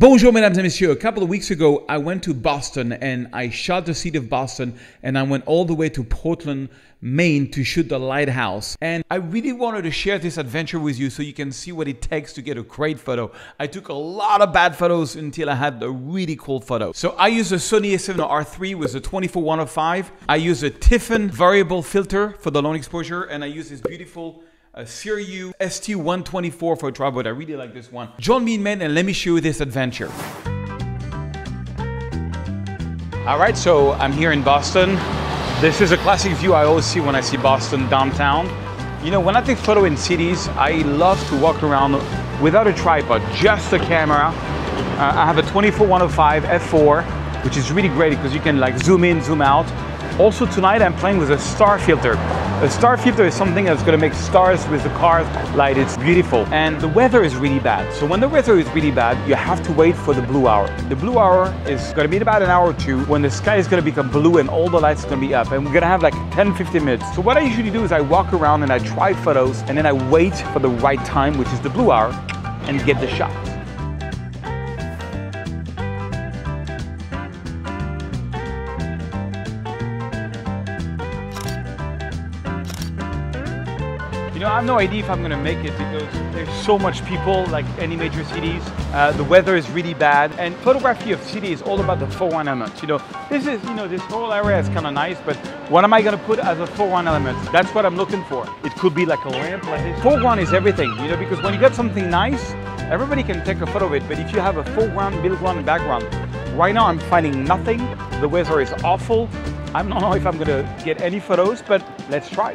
Bonjour, mesdames et messieurs. A couple of weeks ago, I went to Boston and I shot the city of Boston and I went all the way to Portland, Maine to shoot the lighthouse. And I really wanted to share this adventure with you so you can see what it takes to get a great photo. I took a lot of bad photos until I had a really cool photo. So I used a Sony a7R3 with a 24-105. I used a Tiffen variable filter for the long exposure and I used this beautiful a Sirui ST124 for a tripod. I really like this one. Join me in Maine and let me show you this adventure. All right, so I'm here in Boston. This is a classic view I always see when I see Boston downtown. You know, when I take photo in cities, I love to walk around without a tripod, just the camera. Uh, I have a 24-105 f4, which is really great because you can like zoom in, zoom out. Also tonight I'm playing with a star filter. A star filter is something that's gonna make stars with the car light. It's beautiful. And the weather is really bad. So when the weather is really bad, you have to wait for the blue hour. The blue hour is gonna be in about an hour or two when the sky is gonna become blue and all the lights are gonna be up. And we're gonna have like 10, 15 minutes. So what I usually do is I walk around and I try photos and then I wait for the right time, which is the blue hour, and get the shot. No idea if I'm gonna make it because there's so much people, like any major cities. Uh, the weather is really bad, and photography of city is all about the foreground elements. You know, this is, you know, this whole area is kind of nice, but what am I gonna put as a foreground element? That's what I'm looking for. It could be like a lamp like this. Foreground is everything, you know, because when you get something nice, everybody can take a photo of it. But if you have a foreground, middle and background, right now I'm finding nothing. The weather is awful. I don't know if I'm gonna get any photos, but let's try.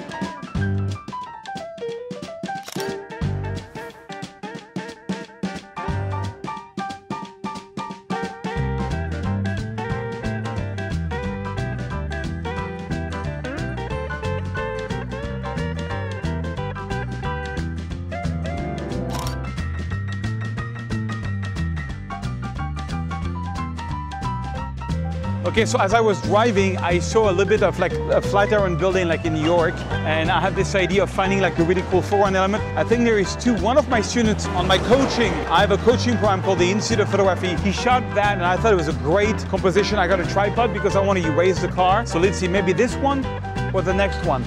Okay, so as I was driving, I saw a little bit of like a Flatiron building like in New York, and I had this idea of finding like a really cool foreground element. I think there is two. One of my students on my coaching, I have a coaching program called the Institute of Photography. He shot that, and I thought it was a great composition. I got a tripod because I want to erase the car. So let's see, maybe this one or the next one.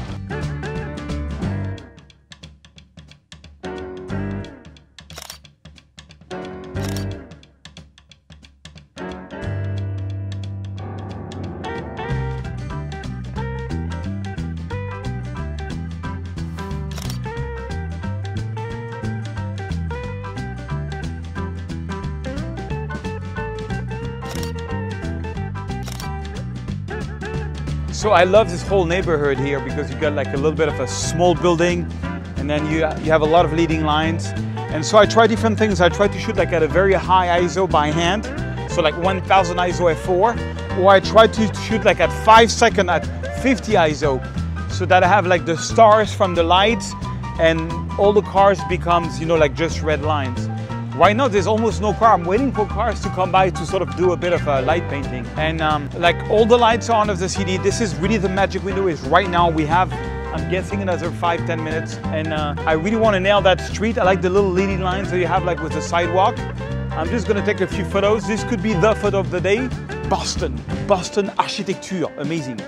So I love this whole neighborhood here because you got like a little bit of a small building and then you, you have a lot of leading lines. And so I try different things. I try to shoot like at a very high ISO by hand. So like 1000 ISO f4 or I try to shoot like at five second at 50 ISO so that I have like the stars from the lights and all the cars becomes, you know, like just red lines. Right now there's almost no car. I'm waiting for cars to come by to sort of do a bit of a light painting. And um, like all the lights on of the CD, this is really the magic window is right now we have I'm guessing another five, 10 minutes. And uh, I really want to nail that street. I like the little leading lines that you have like with the sidewalk. I'm just gonna take a few photos. This could be the photo of the day. Boston, Boston architecture, amazing.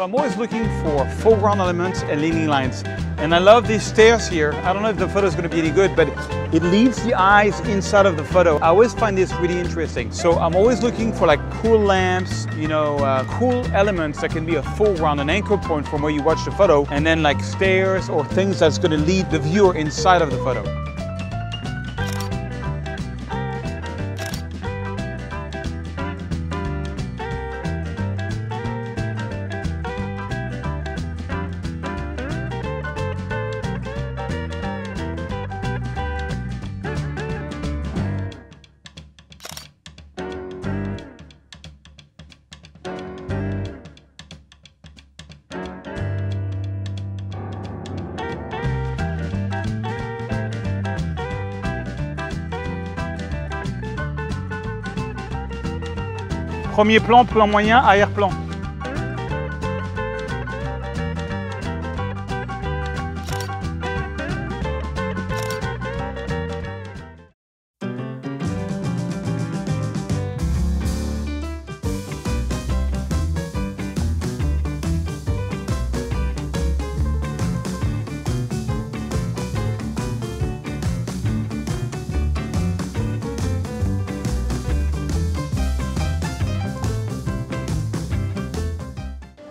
So I'm always looking for foreground elements and leading lines. And I love these stairs here. I don't know if the photo is going to be any good, but it leads the eyes inside of the photo. I always find this really interesting. So I'm always looking for like cool lamps, you know, uh, cool elements that can be a foreground, an anchor point from where you watch the photo, and then like stairs or things that's going to lead the viewer inside of the photo. Premier plan, plan moyen, arrière-plan.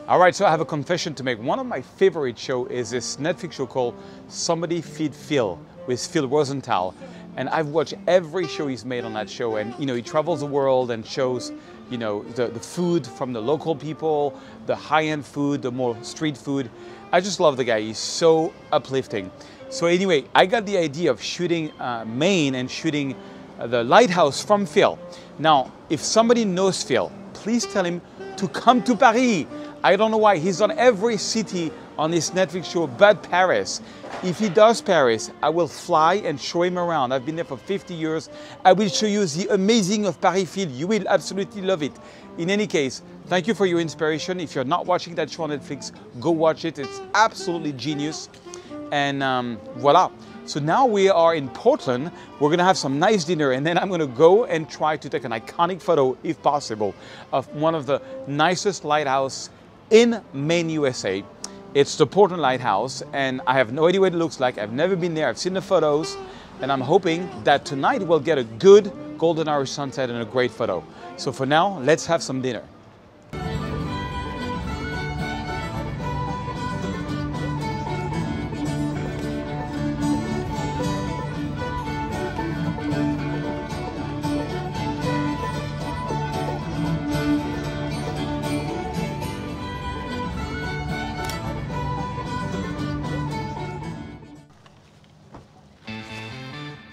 All right, so I have a confession to make. One of my favorite show is this Netflix show called Somebody Feed Phil with Phil Rosenthal. And I've watched every show he's made on that show. And, you know, he travels the world and shows, you know, the, the food from the local people, the high-end food, the more street food. I just love the guy. He's so uplifting. So anyway, I got the idea of shooting uh, Maine and shooting uh, the lighthouse from Phil. Now, if somebody knows Phil, please tell him to come to Paris. I don't know why. He's on every city on this Netflix show but Paris. If he does Paris, I will fly and show him around. I've been there for 50 years. I will show you the amazing of Paris Phil. You will absolutely love it. In any case, thank you for your inspiration. If you're not watching that show on Netflix, go watch it. It's absolutely genius. And um, voila. So now we are in Portland. We're gonna have some nice dinner and then I'm gonna go and try to take an iconic photo, if possible, of one of the nicest lighthouse in Maine, USA. It's the Portland Lighthouse and I have no idea what it looks like. I've never been there. I've seen the photos and I'm hoping that tonight we'll get a good golden hour sunset and a great photo. So for now, let's have some dinner.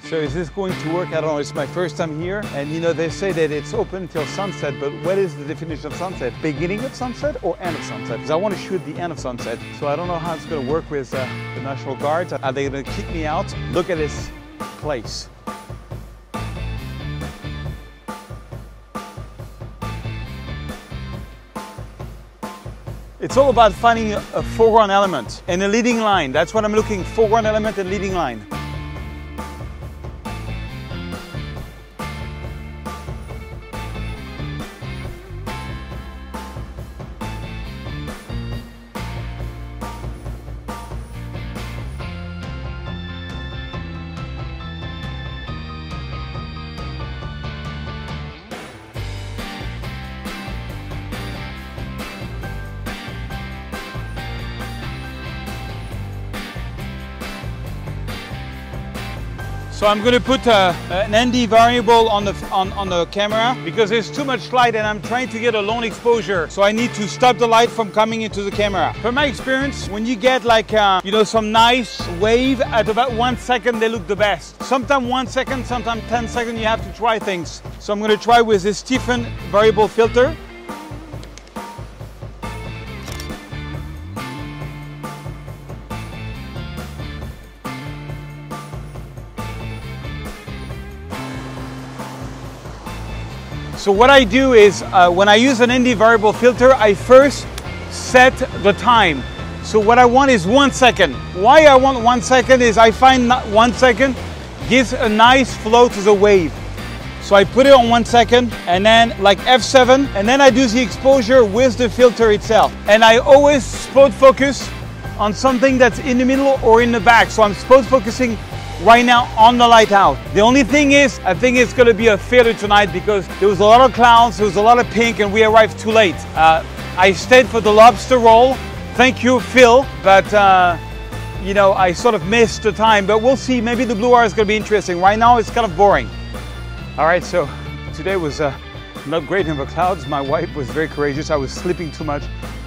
So is this going to work? I don't know. It's my first time here. And you know, they say that it's open until sunset, but what is the definition of sunset? Beginning of sunset or end of sunset? Because I want to shoot the end of sunset. So I don't know how it's going to work with uh, the National Guards. Are they going to kick me out? Look at this place. It's all about finding a foreground element and a leading line. That's what I'm looking, for. foreground element and leading line. So I'm going to put uh, an ND variable on the, on, on the camera because there's too much light and I'm trying to get a long exposure. So I need to stop the light from coming into the camera. From my experience, when you get like, uh, you know, some nice wave at about one second, they look the best. Sometimes one second, sometimes 10 seconds, you have to try things. So I'm going to try with this Tiffen variable filter. So what I do is uh, when I use an ND variable filter, I first set the time. So what I want is one second. Why I want one second is I find one second gives a nice flow to the wave. So I put it on one second and then like F7 and then I do the exposure with the filter itself. And I always spot focus on something that's in the middle or in the back. So I'm spot focusing right now on the lighthouse. The only thing is, I think it's going to be a failure tonight because there was a lot of clouds, there was a lot of pink, and we arrived too late. Uh, I stayed for the lobster roll. Thank you, Phil, but uh, you know, I sort of missed the time, but we'll see. Maybe the blue hour is going to be interesting. Right now, it's kind of boring. All right, so today was uh, not great in the clouds. My wife was very courageous. I was sleeping too much.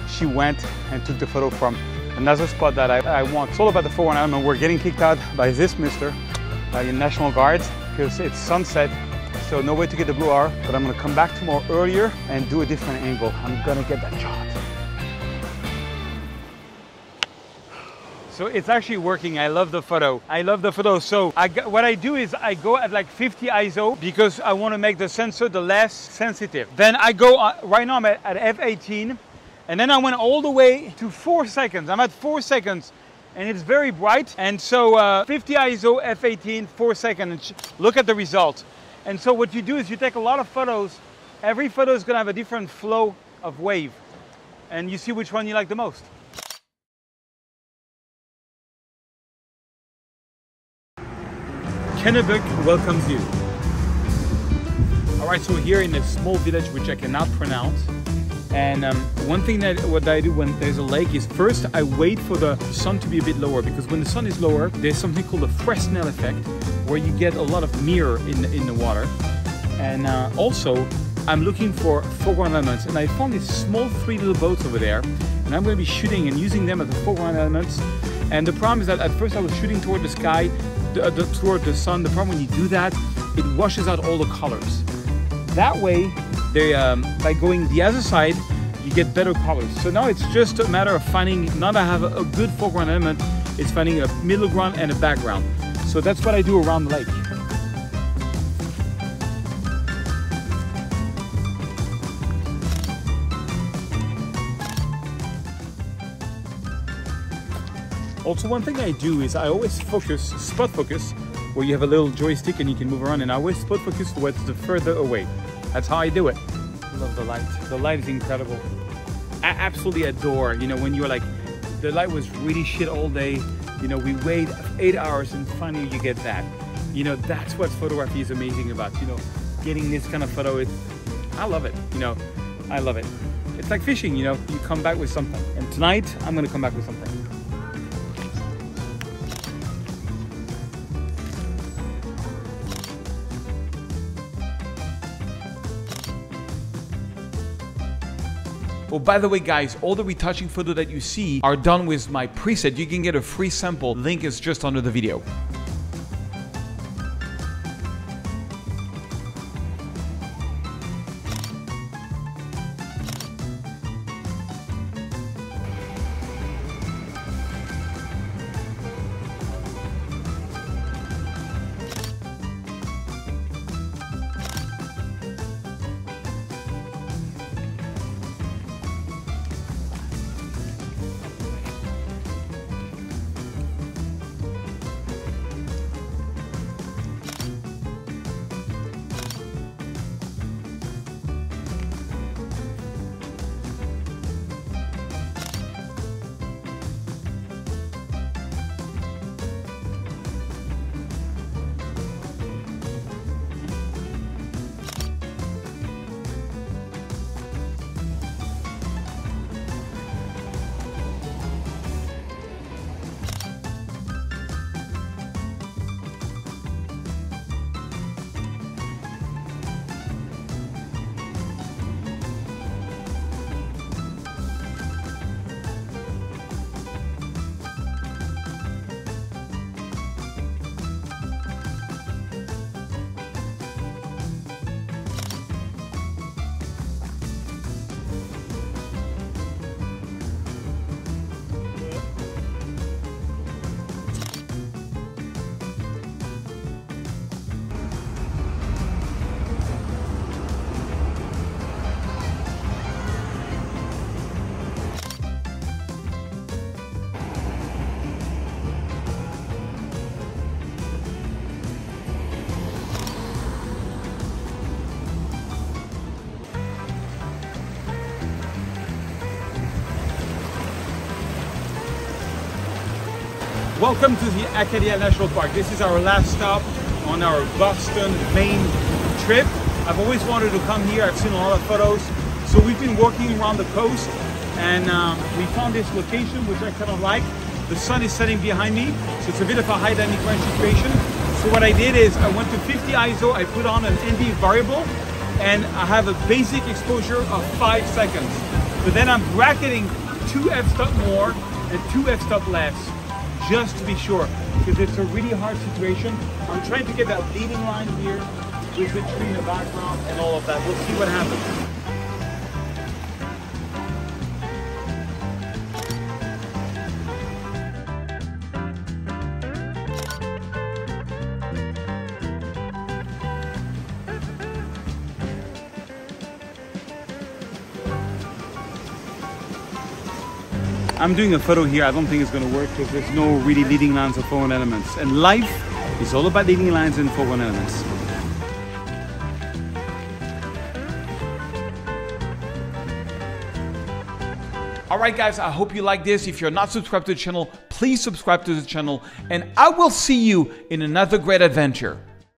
She went and took the photo from another spot that I, I want. It's all about the foreground element. We're getting kicked out by this mister uh, in National Guards because it's sunset. So no way to get the blue hour, but I'm gonna come back tomorrow earlier and do a different angle. I'm gonna get that shot. So it's actually working. I love the photo. I love the photo. So I, what I do is I go at like 50 ISO because I want to make the sensor the less sensitive. Then I go, uh, right now I'm at, at F18 and then I went all the way to four seconds. I'm at four seconds and it's very bright. And so uh, 50 ISO F18, four seconds. Look at the result. And so what you do is you take a lot of photos. Every photo is gonna have a different flow of wave. And you see which one you like the most. Kennebec welcomes you. All right, so we're here in a small village which I cannot pronounce. And um, one thing that what I do when there's a lake is first I wait for the sun to be a bit lower because when the sun is lower, there's something called the Fresnel effect, where you get a lot of mirror in the, in the water. And uh, also, I'm looking for foreground elements, and I found these small three little boats over there, and I'm going to be shooting and using them as the foreground elements. And the problem is that at first I was shooting toward the sky, the, the, toward the sun. The problem when you do that, it washes out all the colors. That way, they, um, by going the other side, you get better colors. So now it's just a matter of finding, not to have a, a good foreground element, it's finding a middle ground and a background. So that's what I do around the lake. Also, one thing I do is I always focus, spot focus, where you have a little joystick and you can move around, and I always spot focus towards the further away. That's how I do it. Love the light. The light is incredible. I absolutely adore, you know, when you're like, the light was really shit all day. You know, we wait eight hours and finally you get that. You know, that's what photography is amazing about, you know, getting this kind of photo. It, I love it, you know, I love it. It's like fishing, you know, you come back with something. And tonight, I'm gonna come back with something. Oh, by the way, guys, all the retouching photo that you see are done with my preset. You can get a free sample. Link is just under the video. Welcome to the Acadia National Park. This is our last stop on our Boston, Maine trip. I've always wanted to come here. I've seen a lot of photos. So we've been working around the coast and um, we found this location, which I kind of like. The sun is setting behind me, so it's a bit of a high dynamic range situation. So what I did is I went to 50 ISO, I put on an ND variable, and I have a basic exposure of five seconds. But then I'm bracketing two f-stop more and two f-stop less just to be sure, because it's a really hard situation. I'm trying to get that leading line here with the tree in the background and all of that. We'll see what happens. I'm doing a photo here. I don't think it's going to work because there's no really leading lines or foreground elements. And life is all about leading lines and foreground elements. Alright guys, I hope you like this. If you're not subscribed to the channel, please subscribe to the channel and I will see you in another great adventure.